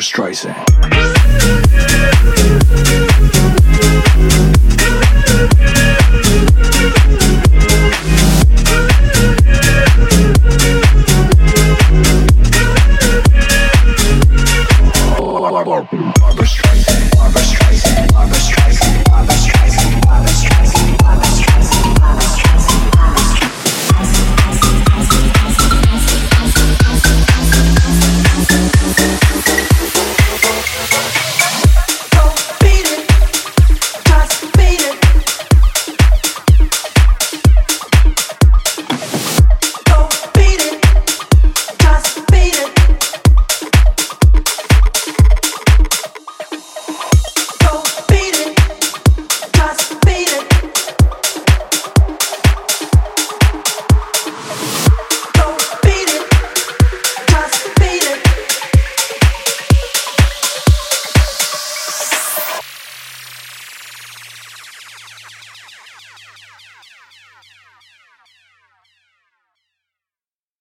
Barbara Streisand.